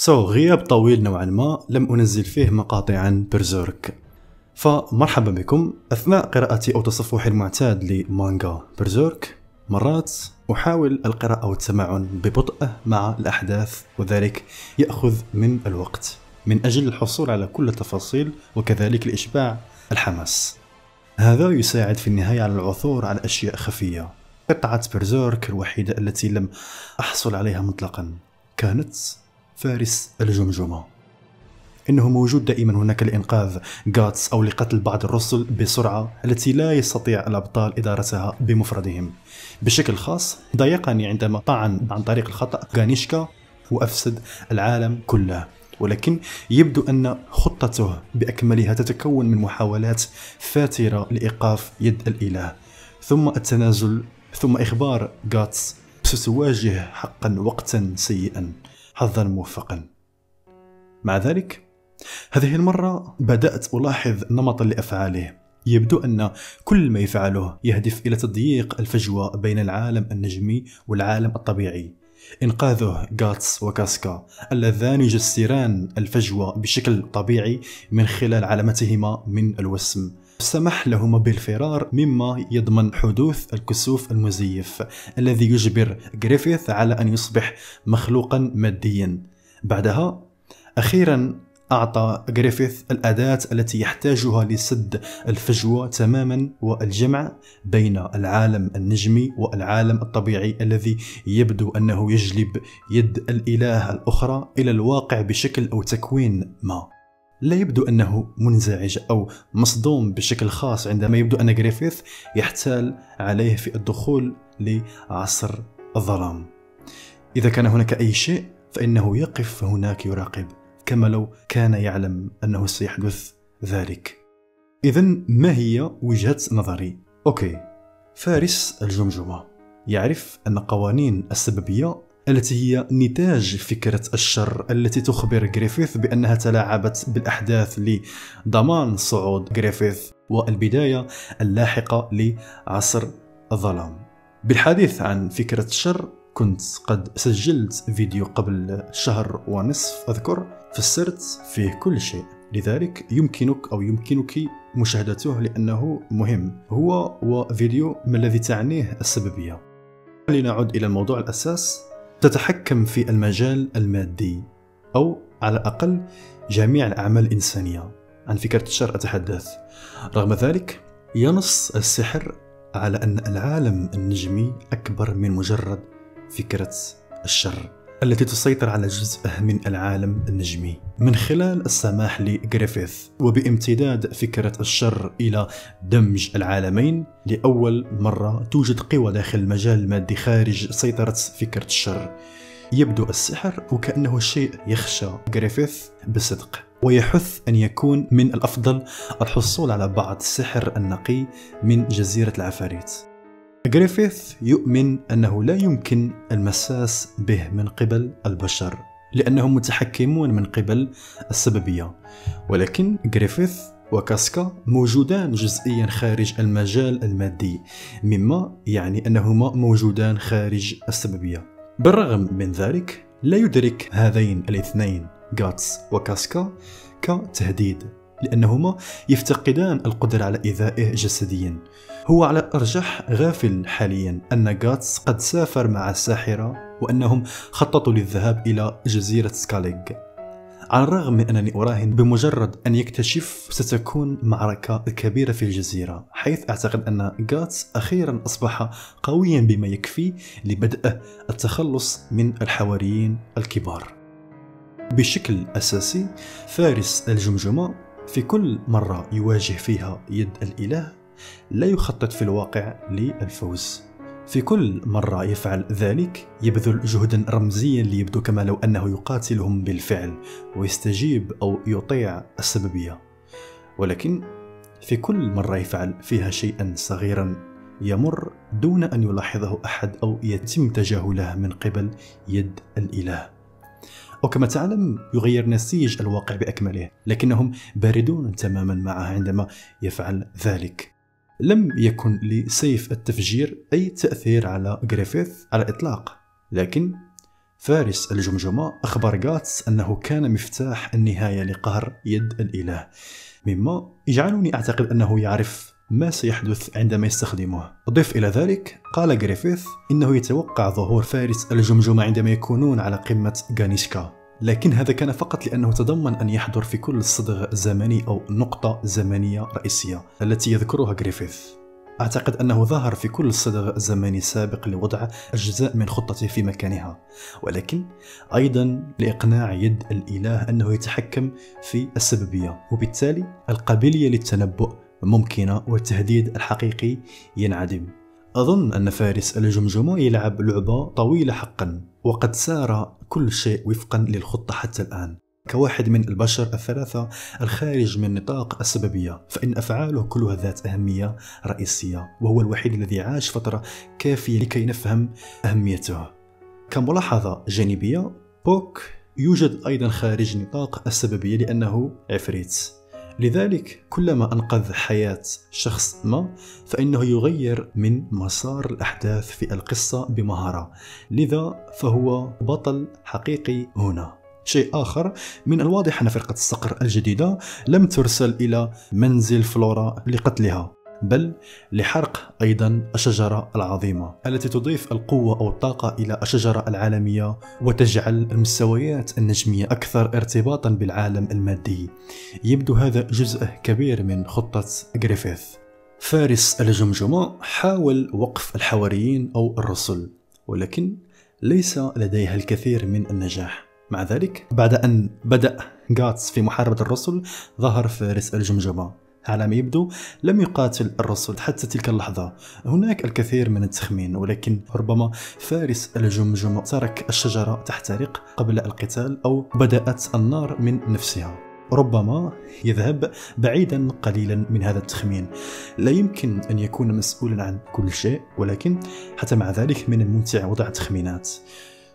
سو so, غياب طويل نوعا ما لم أنزل فيه مقاطع عن برزيرك فمرحبا بكم أثناء قراءتي أو تصفحي المعتاد لمانجا برزيرك مرات أحاول القراءة والتمعن ببطء مع الأحداث وذلك يأخذ من الوقت من أجل الحصول على كل التفاصيل وكذلك لإشباع الحماس. هذا يساعد في النهاية على العثور على أشياء خفية. قطعة برزيرك الوحيدة التي لم أحصل عليها مطلقا. كانت فارس الجمجمة. إنه موجود دائما هناك لإنقاذ جاتس أو لقتل بعض الرسل بسرعة التي لا يستطيع الأبطال إدارتها بمفردهم. بشكل خاص ضايقني عندما طعن عن طريق الخطأ غانيشكا وأفسد العالم كله. ولكن يبدو أن خطته بأكملها تتكون من محاولات فاترة لإيقاف يد الإله. ثم التنازل ثم إخبار جاتس ستواجه حقا وقتا سيئا. حظا موفقا. مع ذلك هذه المرة بدأت ألاحظ نمطا لأفعاله. يبدو أن كل ما يفعله يهدف إلى تضييق الفجوة بين العالم النجمي والعالم الطبيعي. إنقاذه غاتس وكاسكا اللذان يجسران الفجوة بشكل طبيعي من خلال علامتهما من الوسم. سمح لهما بالفرار مما يضمن حدوث الكسوف المزيف الذي يجبر غريفيث على أن يصبح مخلوقا ماديا. بعدها أخيرا أعطى غريفيث الأداة التي يحتاجها لسد الفجوة تماما والجمع بين العالم النجمي والعالم الطبيعي الذي يبدو أنه يجلب يد الإله الأخرى إلى الواقع بشكل أو تكوين ما. لا يبدو أنه منزعج أو مصدوم بشكل خاص عندما يبدو أن غريفيث يحتال عليه في الدخول لعصر الظلام. إذا كان هناك أي شيء فإنه يقف هناك يراقب كما لو كان يعلم أنه سيحدث ذلك. إذا ما هي وجهة نظري؟ okay فارس الجمجمة. يعرف أن قوانين السببية التي هي نتاج فكرة الشر التي تخبر جريفيث بأنها تلاعبت بالأحداث لضمان صعود جريفيث والبداية اللاحقة لعصر الظلام. بالحديث عن فكرة الشر كنت قد سجلت فيديو قبل شهر ونصف أذكر فسرت فيه كل شيء. لذلك يمكنك أو يمكنك مشاهدته لأنه مهم. هو وفيديو ما الذي تعنيه السببية. لنعد إلى الموضوع الأساس. تتحكم في المجال المادي أو على الأقل جميع الأعمال الإنسانية. عن فكرة الشر أتحدث. رغم ذلك ينص السحر على أن العالم النجمي أكبر من مجرد فكرة الشر. التي تسيطر على جزء من العالم النجمي. من خلال السماح لغريفيث وبامتداد فكرة الشر إلى دمج العالمين لأول مرة توجد قوى داخل المجال المادي خارج سيطرة فكرة الشر. يبدو السحر وكأنه شيء يخشى غريفيث بصدق. ويحث أن يكون من الأفضل الحصول على بعض السحر النقي من جزيرة العفاريت. غريفيث يؤمن أنه لا يمكن المساس به من قبل البشر لأنهم متحكمون من قبل السببية. ولكن غريفيث وكاسكا موجودان جزئيا خارج المجال المادي مما يعني أنهما موجودان خارج السببية. بالرغم من ذلك لا يدرك هذين الاثنين غاتس وكاسكا كتهديد. لأنهما يفتقدان القدرة على إيذائه جسديا. هو على الأرجح غافل حاليا أن غاتس قد سافر مع الساحرة وأنهم خططوا للذهاب إلى جزيرة سكاليغ. على الرغم من أنني أراهن بمجرد أن يكتشف ستكون معركة كبيرة في الجزيرة حيث أعتقد أن غاتس أخيرا أصبح قويا بما يكفي لبدء التخلص من الحواريين الكبار. بشكل أساسي فارس الجمجمة في كل مرة يواجه فيها يد الإله لا يخطط في الواقع للفوز. في كل مرة يفعل ذلك يبذل جهدا رمزيا ليبدو كما لو أنه يقاتلهم بالفعل ويستجيب أو يطيع السببية. ولكن في كل مرة يفعل فيها شيئا صغيرا يمر دون أن يلاحظه أحد أو يتم تجاهله من قبل يد الإله. وكما تعلم يغير نسيج الواقع بأكمله لكنهم باردون تماما معه عندما يفعل ذلك. لم يكن لسيف التفجير أي تأثير على غريفيث على الإطلاق لكن فارس الجمجمة أخبر جاتس أنه كان مفتاح النهاية لقهر يد الإله. مما يجعلني أعتقد أنه يعرف ما سيحدث عندما يستخدمه أضيف إلى ذلك قال جريفيث إنه يتوقع ظهور فارس الجمجمة عندما يكونون على قمة غانيشكا. لكن هذا كان فقط لأنه تضمن أن يحضر في كل صدع زمني أو نقطة زمنية رئيسية التي يذكرها جريفيث. أعتقد أنه ظهر في كل صدع زمني سابق لوضع أجزاء من خطته في مكانها. ولكن أيضا لإقناع يد الإله أنه يتحكم في السببية وبالتالي القابلية للتنبؤ ممكنة والتهديد الحقيقي ينعدم. أظن أن فارس الجمجمة يلعب لعبة طويلة حقا وقد سار كل شيء وفقا للخطة حتى الآن. كواحد من البشر الثلاثة الخارج من نطاق السببية فإن أفعاله كلها ذات أهمية رئيسية وهو الوحيد الذي عاش فترة كافية لكي نفهم أهميته. كملاحظة جانبية؟ بوك يوجد أيضا خارج نطاق السببية لأنه عفريت. لذلك كلما أنقذ حياة شخص ما فإنه يغير من مسار الأحداث في القصة بمهارة. لذا فهو بطل حقيقي هنا. شيء آخر من الواضح أن فرقة الصقر الجديدة لم ترسل إلى منزل فلورا لقتلها. بل لحرق أيضا الشجرة العظيمة التي تضيف القوة أو الطاقة إلى الشجرة العالمية وتجعل المستويات النجمية أكثر ارتباطا بالعالم المادي. يبدو هذا جزء كبير من خطة غريفيث فارس الجمجمة حاول وقف الحواريين أو الرسل ولكن ليس لديها الكثير من النجاح. مع ذلك بعد أن بدأ غاتس في محاربة الرسل ظهر فارس الجمجمة. على ما يبدو لم يقاتل الرسل حتى تلك اللحظة. هناك الكثير من التخمين ولكن ربما فارس الجمجمة ترك الشجرة تحترق قبل القتال أو بدأت النار من نفسها. ربما يذهب بعيدا قليلا من هذا التخمين. لا يمكن أن يكون مسؤولا عن كل شيء ولكن حتى مع ذلك من الممتع وضع تخمينات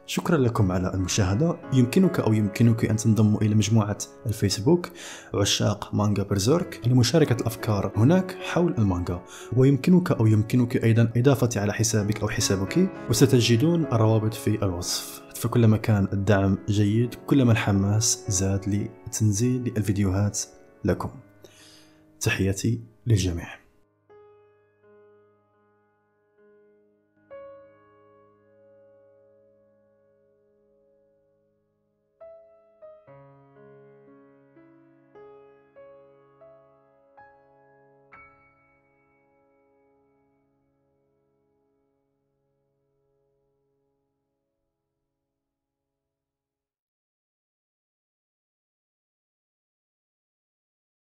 شكرا لكم على المشاهدة. يمكنك أو يمكنك أن تنضموا إلى مجموعة الفيسبوك عشاق مانجا برزيرك لمشاركة الأفكار هناك حول المانجا ويمكنك أو يمكنك أيضا إضافتي على حسابك أو حسابك وستجدون الروابط في الوصف. فكلما كان الدعم جيد كلما الحماس زاد لتنزيل الفيديوهات لكم. تحياتي للجميع.